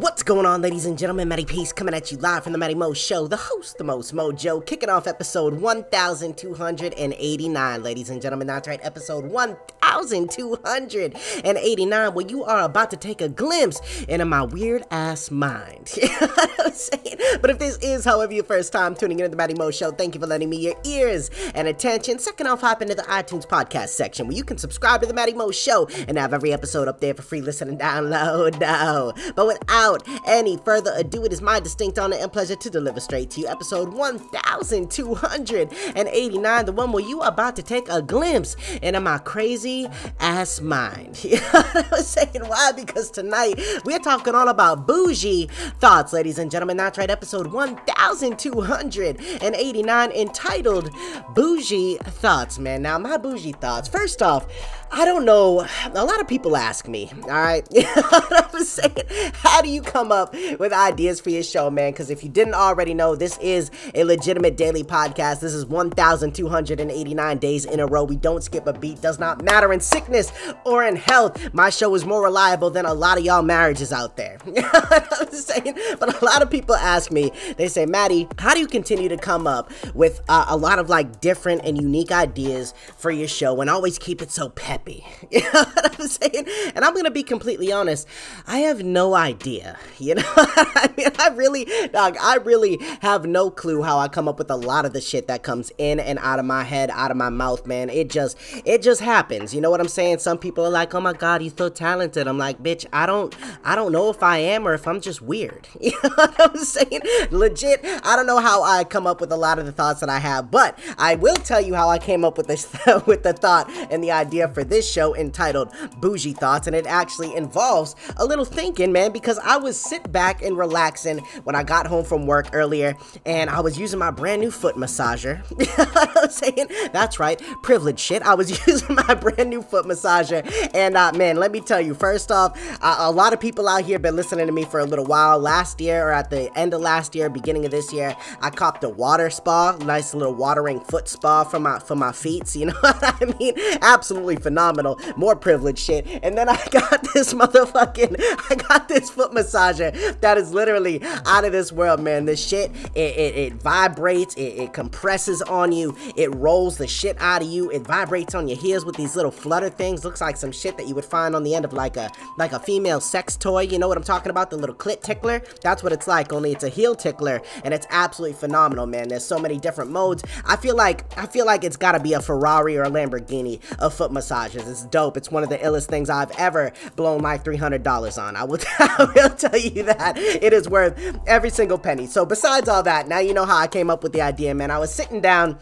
What's going on, ladies and gentlemen? Matty Peace coming at you live from the Matty Mo Show, the host, the most mojo, kicking off episode 1289, ladies and gentlemen. That's right, episode 1289, where you are about to take a glimpse into my weird ass mind. you know what I'm saying? But if this is, however, your first time tuning into the Matty Mo Show, thank you for lending me your ears and attention. Second off, hop into the iTunes podcast section where you can subscribe to the Matty Mo Show and have every episode up there for free listen and download. No. But without any further ado, it is my distinct honor and pleasure to deliver straight to you episode 1289, the one where you are about to take a glimpse into my crazy ass mind. You know what I was saying? Why? Because tonight we're talking all about bougie thoughts, ladies and gentlemen. That's right, episode 1289 entitled Bougie Thoughts, man. Now, my bougie thoughts, first off, I don't know. A lot of people ask me, all right? I'm saying, how do you come up with ideas for your show, man? Because if you didn't already know, this is a legitimate daily podcast. This is 1,289 days in a row. We don't skip a beat. Does not matter in sickness or in health. My show is more reliable than a lot of y'all marriages out there. I'm saying, but a lot of people ask me, they say, Matty, how do you continue to come up with uh, a lot of like different and unique ideas for your show and always keep it so pep? Happy. You know what I'm saying? And I'm gonna be completely honest. I have no idea. You know, I mean, I really, dog, I really have no clue how I come up with a lot of the shit that comes in and out of my head, out of my mouth, man. It just, it just happens. You know what I'm saying? Some people are like, "Oh my God, you're so talented." I'm like, "Bitch, I don't, I don't know if I am or if I'm just weird." You know what I'm saying? Legit, I don't know how I come up with a lot of the thoughts that I have, but I will tell you how I came up with this, with the thought and the idea for this show entitled Bougie Thoughts, and it actually involves a little thinking, man, because I was sit back and relaxing when I got home from work earlier, and I was using my brand new foot massager. I was saying, that's right, privileged shit. I was using my brand new foot massager, and uh, man, let me tell you, first off, uh, a lot of people out here been listening to me for a little while. Last year, or at the end of last year, beginning of this year, I copped a water spa, nice little watering foot spa for my for my feet. So you know what I mean? Absolutely phenomenal phenomenal, more privileged shit. And then I got this motherfucking, I got this foot massager that is literally out of this world, man. This shit, it, it, it vibrates, it, it compresses on you, it rolls the shit out of you, it vibrates on your heels with these little flutter things. Looks like some shit that you would find on the end of like a like a female sex toy. You know what I'm talking about? The little clit tickler. That's what it's like. Only it's a heel tickler, and it's absolutely phenomenal, man. There's so many different modes. I feel like I feel like it's got to be a Ferrari or a Lamborghini, a foot massage It's dope. It's one of the illest things I've ever blown my $300 on. I will, I will tell you that. It is worth every single penny. So besides all that, now you know how I came up with the idea, man. I was sitting down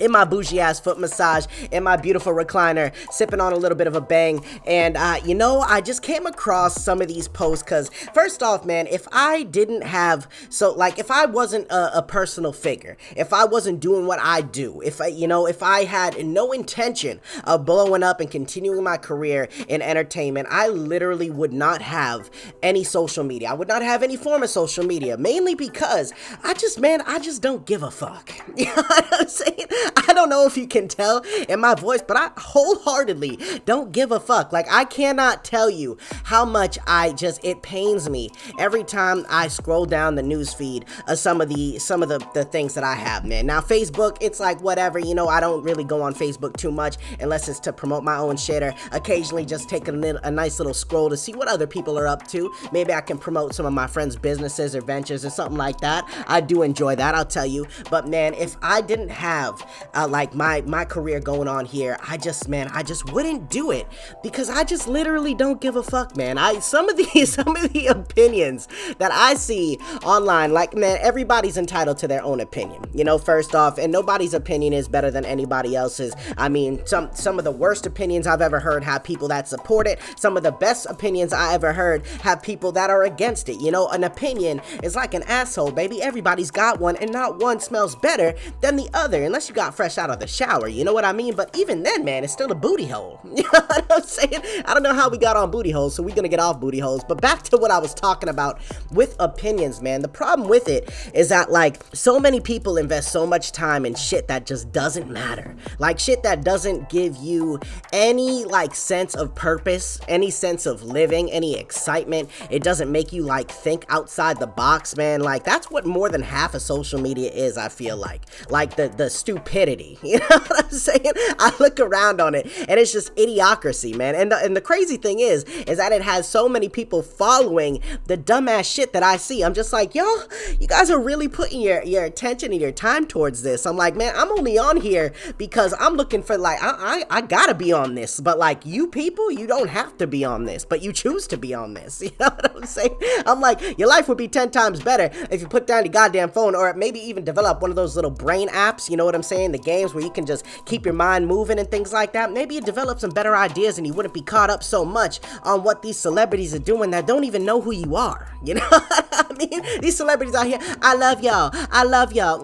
in my bougie ass foot massage in my beautiful recliner sipping on a little bit of a bang. And uh, you know i just came across some of these posts because first off man if i didn't have so like if i wasn't a, a, personal figure if i wasn't doing what i do if i you know if i had no intention of blowing up and continuing my career in entertainment i literally would not have any social media. I would not have any form of social media mainly because i just man i just don't give a fuck. You know what i'm saying I don't know if you can tell in my voice, but I wholeheartedly don't give a fuck. Like, I cannot tell you how much I just, it pains me every time I scroll down the news feed of some of the, some of the, the things that I have, man. Now, Facebook, it's like whatever, you know, I don't really go on Facebook too much unless it's to promote my own shit or occasionally just take a, little, a nice little scroll to see what other people are up to. Maybe I can promote some of my friends' businesses or ventures or something like that. I do enjoy that, I'll tell you. But man, if I didn't have uh, like my my career going on here, I just man, I just wouldn't do it because I just literally don't give a fuck, man. I some of the some of the opinions that I see online, like man, everybody's entitled to their own opinion. You know, first off, and nobody's opinion is better than anybody else's. I mean, some some of the worst opinions I've ever heard have people that support it. Some of the best opinions I ever heard have people that are against it. You know, an opinion is like an asshole, baby. Everybody's got one, and not one smells better than the other, unless you got fresh out of the shower. You know what I mean? But even then, man, it's still a booty hole. You know what I'm saying? I don't know how we got on booty holes, so we're gonna get off booty holes. But back to what I was talking about with opinions, man. The problem with it is that, like, so many people invest so much time in shit that just doesn't matter. Like, shit that doesn't give you any, like, sense of purpose, any sense of living, any excitement. It doesn't make you, like, think outside the box, man. Like, that's what more than half of social media is, I feel like. Like, the, the stupidity. You know what I'm saying? I look around on it, and it's just idiocracy, man. And the, and the crazy thing is, is that it has so many people following the dumbass shit that I see. I'm just like, yo, you guys are really putting your, your attention and your time towards this. I'm like, man, I'm only on here because I'm looking for like, I, I, I gotta be on this. But like you people, you don't have to be on this, but you choose to be on this. You know what I'm saying? I'm like, your life would be 10 times better if you put down your goddamn phone or maybe even develop one of those little brain apps. You know what I'm saying? The games where you can just keep your mind moving and things like that. Maybe you develop some better ideas and you wouldn't be caught up so much on what these celebrities are doing that don't even know who you are. You know I mean? These celebrities out here, I love y'all. I love y'all.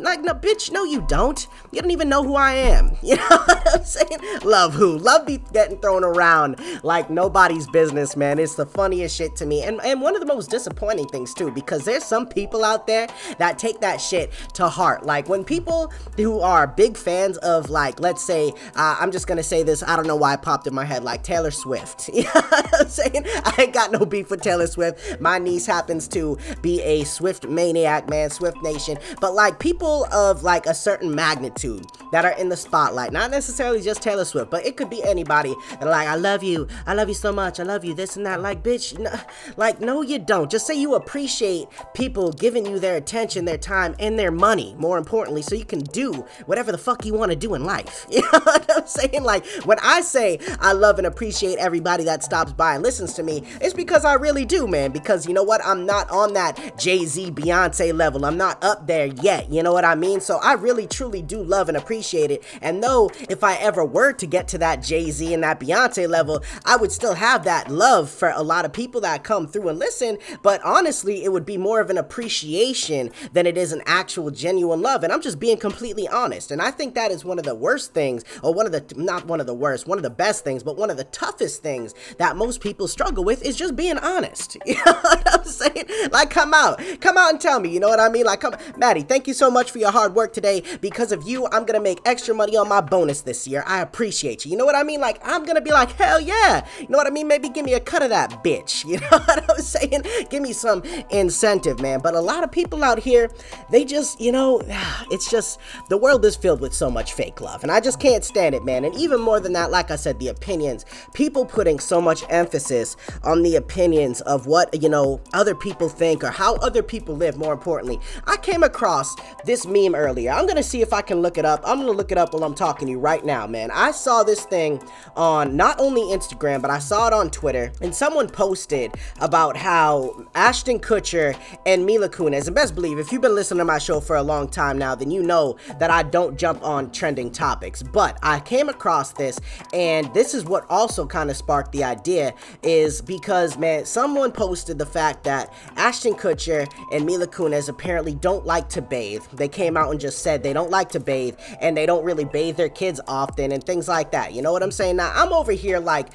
Like, no, bitch, no, you don't. You don't even know who I am. You know what I'm saying? Love who? Love be getting thrown around like nobody's business, man. It's the funniest shit to me. And, and one of the most disappointing things, too, because there's some people out there that take that shit to heart. Like, when people who are big fans of, like, let's say, uh, I'm just gonna say this, I don't know why it popped in my head, like Taylor Swift. You know what I'm saying? I ain't got no beef with Taylor Swift. My niece happens to be a Swift maniac, man, Swift Nation. But like people of like a certain magnitude that are in the spotlight, not necessarily just Taylor Swift, but it could be anybody that like, I love you, I love you so much, I love you, this and that. Like, bitch, like, no, you don't. Just say you appreciate people giving you their attention, their time, and their money, more importantly, so you can whatever the fuck you want to do in life. You know what I'm saying? Like, when I say I love and appreciate everybody that stops by and listens to me, it's because I really do, man. Because you know what? I'm not on that Jay Z, Beyonce level. I'm not up there yet. You know what I mean? So I really, truly do love and appreciate it. And though if I ever were to get to that Jay Z and that Beyonce level, I would still have that love for a lot of people that come through and listen. But honestly, it would be more of an appreciation than it is an actual genuine love. And I'm just being completely honest. And I think that is one of the worst things, or one of the, not one of the worst, one of the best things, but one of the toughest things that most people struggle with is just being honest. You know what I'm saying? Like, come out. Come out and tell me. You know what I mean? Like, come, Matty, thank you so much for your hard work today. Because of you, I'm gonna make extra money on my bonus this year. I appreciate you. You know what I mean? Like, I'm gonna be like, hell yeah. You know what I mean? Maybe give me a cut of that bitch. You know what I'm saying? Give me some incentive, man. But a lot of people out here, they just, you know, it's just, the world is filled with so much fake love. And I just can't stand it, man. And even more than that, like I said, the opinions. People putting so much emphasis on the opinions of what, you know, other people think or how other people live, more importantly. I came across this meme earlier. I'm gonna see if I can look it up. I'm gonna look it up while I'm talking to you right now, man. I saw this thing on not only Instagram, but I saw it on Twitter, and someone posted about how Ashton Kutcher and Mila Kunis, and best believe, if you've been listening to my show for a long time now, then you know that I don't jump on trending topics. But I came across this, and this is what also kind of sparked the idea, is because, man, someone posted the fact that Ashton Kutcher and Mila Kunis apparently don't like to bathe. They came out and just said they don't like to bathe, and they don't really bathe their kids often, and things like that. You know what I'm saying? Now, I'm over here like,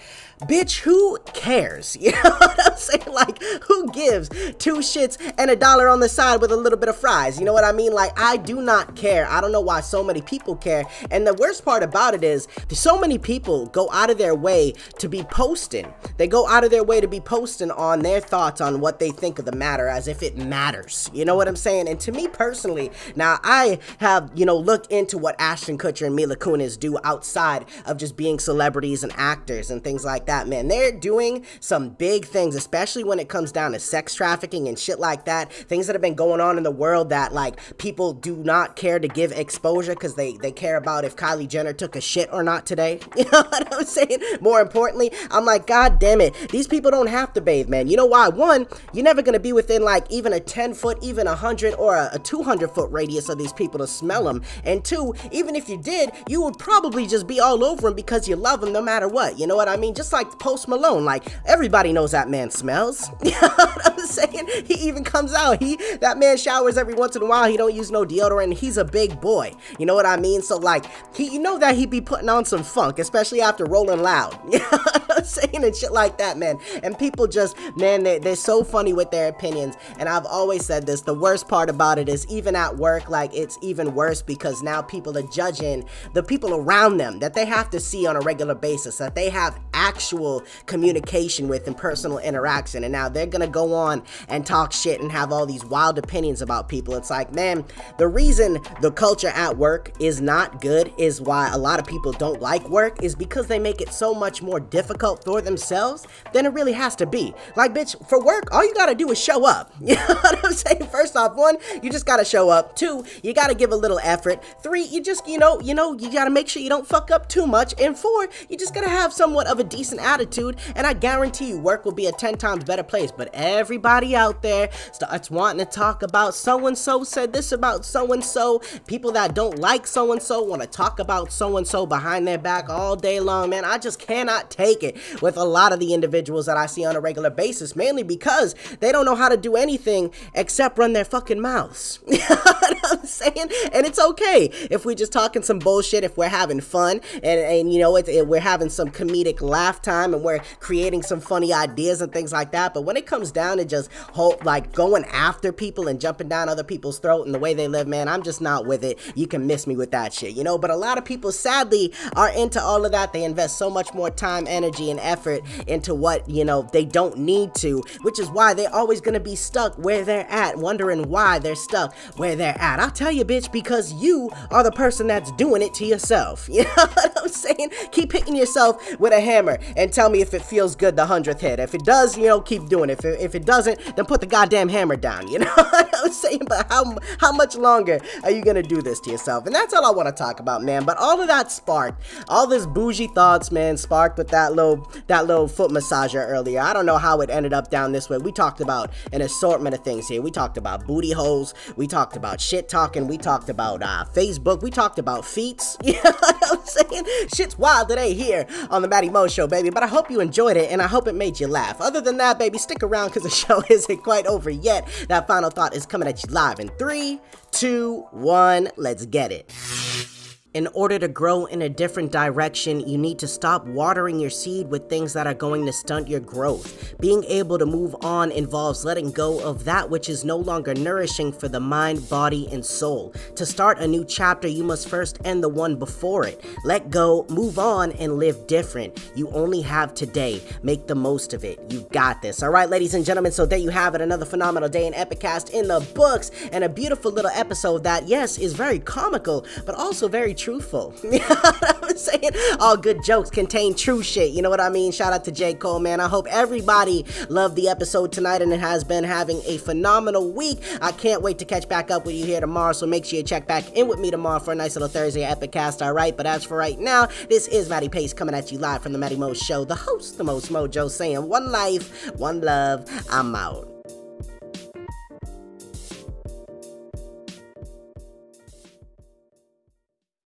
bitch, who cares? You know what I'm saying? Like, who gives two shits and a dollar on the side with a little bit of fries? You know what I mean? Like, I do not care. I don't know why so many people care. And the worst part about it is, so many people go out of their way to be posting. They go out of their way to be posting on their thoughts on what they think of the matter as if it matters. You know what I'm saying? And to me personally, now I have, you know, looked into what Ashton Kutcher and Mila Kunis do outside of just being celebrities and actors and things like that, man. They're doing some big things, especially when it comes down to sex trafficking and shit like that. Things that have been going on in the world that like people do not care to give exposure because they, they care about if Kylie Jenner took a shit or not today. You know what I'm saying? More importantly, I'm like, God damn it. These people don't have to bathe, man. You know why? One, you're never going to be within like even a 10 foot, even a 100 or a, a 200 foot radius of these people to smell them. And two, even if you did, you would probably just be all over them because you love them no matter what. You know what I mean? Just like Post Malone. Like, everybody knows that man smells. You know what I'm saying? He even comes out. He That man showers every once in a while. He don't use no deodorant. He's a big boy. You know what I mean? So like, he, you know that he'd be putting on some funk, especially after rolling loud. Saying? And shit like that, man. And people just, man, they, they're so funny with their opinions. And I've always said this, the worst part about it is even at work, like it's even worse because now people are judging the people around them that they have to see on a regular basis, that they have actual communication with and personal interaction. And now they're gonna go on and talk shit and have all these wild opinions about people. It's like, man, the reason the culture at work is not good is why a lot of people don't like work is because they make it so much more difficult for themselves than it really has to be. Like, bitch, for work, all you gotta do is show up. You know what I'm saying? First off, one, you just gotta show up. Two, you gotta give a little effort. Three, you just, you know, you know, you gotta make sure you don't fuck up too much. And four, you just gotta have somewhat of a decent attitude. And I guarantee you, work will be a 10 times better place. But everybody out there starts wanting to talk about so and so said this about so and so. People that don't like so and so want to talk about so and so behind their back all day long, man. I just cannot take it with a lot of the individuals that I see on a regular basis, mainly because they don't know how to do anything except run their fucking mouths. you know what I'm saying? And it's okay if we're just talking some bullshit, if we're having fun, and, and you know, it, we're having some comedic laugh time and we're creating some funny ideas and things like that. But when it comes down to just hope, like going after people and jumping down other people's throat and the way they live, man, I'm just not with it. You can miss me with that shit, you know? But a lot of people sadly are into all of that. They invest so much more time, energy, and effort into what, you know, they don't need to, which is why they're always gonna be stuck where they're at, wondering why they're stuck where they're at. I'll tell you, bitch, because you are the person that's doing it to yourself. You know what I'm saying? Keep hitting yourself with a hammer and tell me if it feels good the hundredth hit. If it does, you know, keep doing it. If it, if it doesn't, then put the goddamn hammer down. You know what I'm saying? But how how much longer are you gonna do this to yourself? And that's all I want to talk about, man. But all of that sparked, all this bougie thoughts, man, sparked with that little that little foot massager earlier. I don't know how it ended up down this way. We talked about an assortment of things here. We talked about booty holes. We talked about shit talking. We talked about uh, Facebook. We talked about feets. You know what I'm saying? Shit's wild today here on the Matty Mo Show, baby. But I hope you enjoyed it and I hope it made you laugh. Other than that, baby, stick around because the show isn't quite over yet. That final thought is coming at you live in three, two, one. Let's get it. In order to grow in a different direction, you need to stop watering your seed with things that are going to stunt your growth. Being able to move on involves letting go of that which is no longer nourishing for the mind, body, and soul. To start a new chapter, you must first end the one before it. Let go, move on, and live different. You only have today. Make the most of it. You got this. All right, ladies and gentlemen, so there you have it. Another phenomenal day in Epicast in the books, and a beautiful little episode that, yes, is very comical, but also very truthful. I'm saying? All good jokes contain true shit. You know what I mean? Shout out to J. Cole, man. I hope everybody loved the episode tonight and it has been having a phenomenal week. I can't wait to catch back up with you here tomorrow, so make sure you check back in with me tomorrow for a nice little Thursday Epicast, alright? But as for right now, this is Matty Pace coming at you live from the Matty Mo Show, the host, the most mojo, saying one life, one love, I'm out.